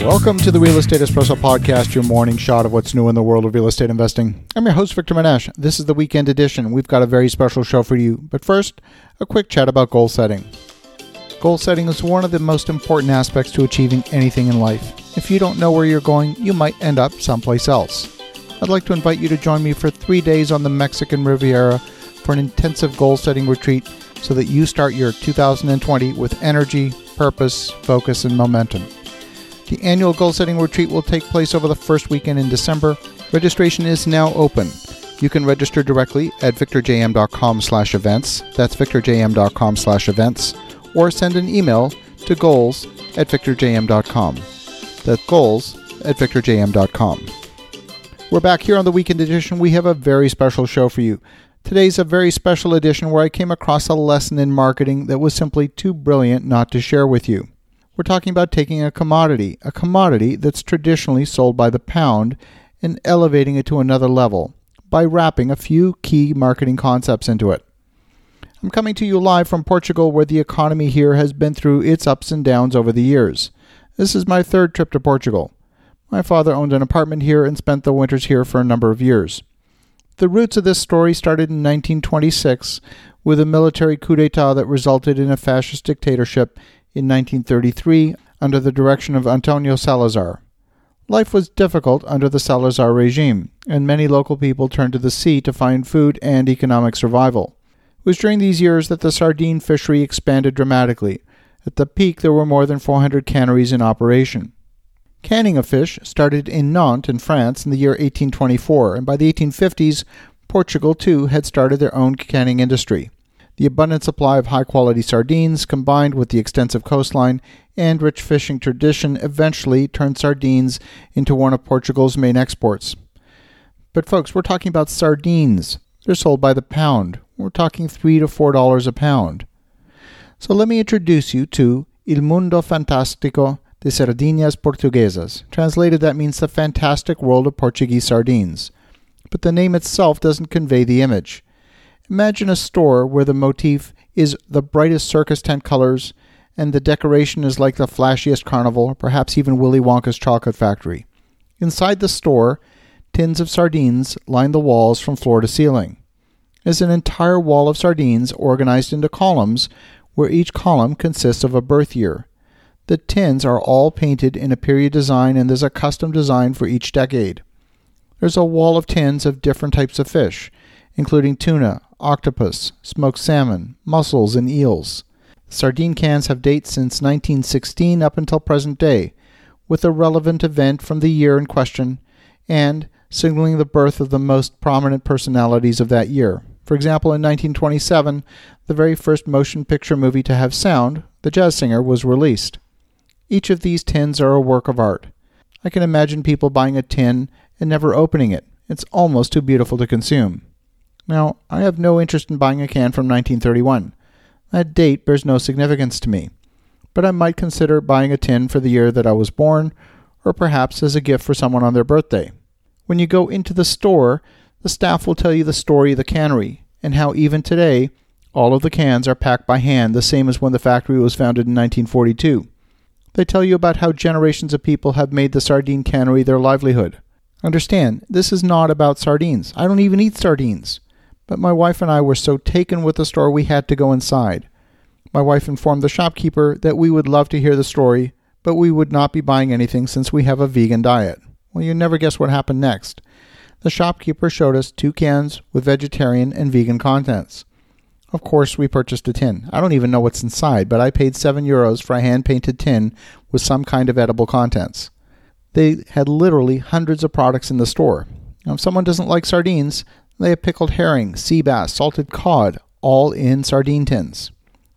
Welcome to the Real Estate Espresso Podcast, your morning shot of what's new in the world of real estate investing. I'm your host, Victor Menashe. This is the weekend edition. We've got a very special show for you. But first, a quick chat about goal setting. Goal setting is one of the most important aspects to achieving anything in life. If you don't know where you're going, you might end up someplace else. I'd like to invite you to join me for three days on the Mexican Riviera for an intensive goal setting retreat so that you start your 2020 with energy, purpose, focus, and momentum. The annual goal setting retreat will take place over the first weekend in December. Registration is now open. You can register directly at victorjm.com slash events. That's victorjm.com slash events. Or send an email to goals at victorjm.com. That's goals at victorjm.com. We're back here on the weekend edition. We have a very special show for you. Today's a very special edition where I came across a lesson in marketing that was simply too brilliant not to share with you. We're talking about taking a commodity, a commodity that's traditionally sold by the pound, and elevating it to another level by wrapping a few key marketing concepts into it. I'm coming to you live from Portugal, where the economy here has been through its ups and downs over the years. This is my third trip to Portugal. My father owned an apartment here and spent the winters here for a number of years. The roots of this story started in 1926 with a military coup d'etat that resulted in a fascist dictatorship in 1933 under the direction of Antonio Salazar. Life was difficult under the Salazar regime, and many local people turned to the sea to find food and economic survival. It was during these years that the sardine fishery expanded dramatically. At the peak, there were more than 400 canneries in operation. Canning of fish started in Nantes in France in the year 1824, and by the 1850s, Portugal too had started their own canning industry. The abundant supply of high quality sardines, combined with the extensive coastline and rich fishing tradition, eventually turned sardines into one of Portugal's main exports. But, folks, we're talking about sardines. They're sold by the pound. We're talking 3 to $4 a pound. So, let me introduce you to Il Mundo Fantastico de Sardinhas Portuguesas. Translated, that means the fantastic world of Portuguese sardines. But the name itself doesn't convey the image. Imagine a store where the motif is the brightest circus tent colors and the decoration is like the flashiest carnival, perhaps even Willy Wonka's chocolate factory. Inside the store, tins of sardines line the walls from floor to ceiling. There's an entire wall of sardines organized into columns where each column consists of a birth year. The tins are all painted in a period design and there's a custom design for each decade. There's a wall of tins of different types of fish, including tuna, octopus, smoked salmon, mussels, and eels. Sardine cans have dates since 1916 up until present day, with a relevant event from the year in question and signaling the birth of the most prominent personalities of that year. For example, in 1927, the very first motion picture movie to have sound, The Jazz Singer, was released. Each of these tins are a work of art. I can imagine people buying a tin and never opening it. It's almost too beautiful to consume. Now, I have no interest in buying a can from 1931. That date bears no significance to me, but I might consider buying a tin for the year that I was born, or perhaps as a gift for someone on their birthday. When you go into the store, the staff will tell you the story of the cannery, and how even today, all of the cans are packed by hand, the same as when the factory was founded in 1942. They tell you about how generations of people have made the sardine cannery their livelihood. Understand, this is not about sardines. I don't even eat sardines. But my wife and I were so taken with the store we had to go inside. My wife informed the shopkeeper that we would love to hear the story, but we would not be buying anything since we have a vegan diet. Well, you never guess what happened next. The shopkeeper showed us two cans with vegetarian and vegan contents. Of course, we purchased a tin. I don't even know what's inside, but I paid 7 euros for a hand painted tin with some kind of edible contents. They had literally hundreds of products in the store. Now, if someone doesn't like sardines, they have pickled herring, sea bass, salted cod, all in sardine tins.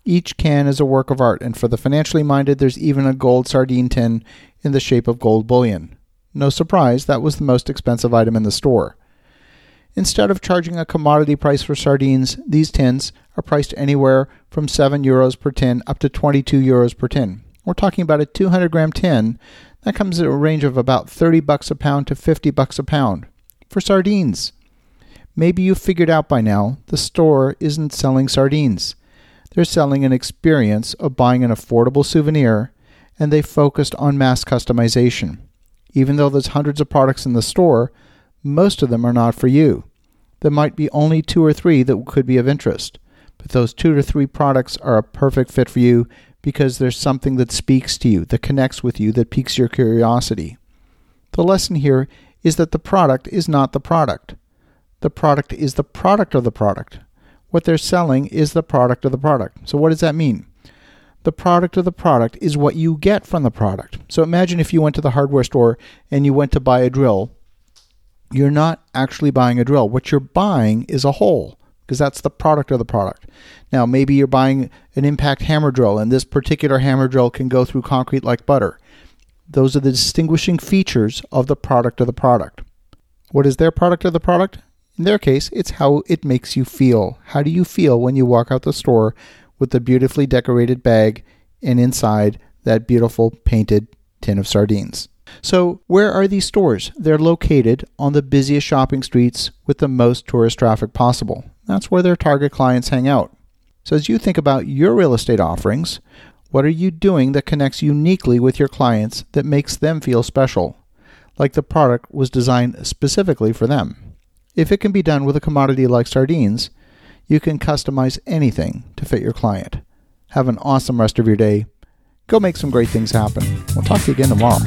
Each can is a work of art, and for the financially minded, there's even a gold sardine tin in the shape of gold bullion. No surprise, that was the most expensive item in the store. Instead of charging a commodity price for sardines, these tins are priced anywhere from 7 euros per tin up to 22 euros per tin. We're talking about a 200 gram tin that comes at a range of about 30 bucks a pound to 50 bucks a pound for sardines. Maybe you've figured out by now the store isn't selling sardines. They're selling an experience of buying an affordable souvenir and they focused on mass customization. Even though there's hundreds of products in the store, most of them are not for you. There might be only two or three that could be of interest, but those two to three products are a perfect fit for you because there's something that speaks to you, that connects with you, that piques your curiosity. The lesson here is that the product is not the product. The product is the product of the product. What they're selling is the product of the product. So, what does that mean? The product of the product is what you get from the product. So, imagine if you went to the hardware store and you went to buy a drill. You're not actually buying a drill. What you're buying is a hole because that's the product of the product. Now, maybe you're buying an impact hammer drill, and this particular hammer drill can go through concrete like butter. Those are the distinguishing features of the product of the product. What is their product of the product? In their case, it's how it makes you feel. How do you feel when you walk out the store with the beautifully decorated bag and inside that beautiful painted tin of sardines? So, where are these stores? They're located on the busiest shopping streets with the most tourist traffic possible. That's where their target clients hang out. So, as you think about your real estate offerings, what are you doing that connects uniquely with your clients that makes them feel special? Like the product was designed specifically for them. If it can be done with a commodity like sardines, you can customize anything to fit your client. Have an awesome rest of your day. Go make some great things happen. We'll talk to you again tomorrow.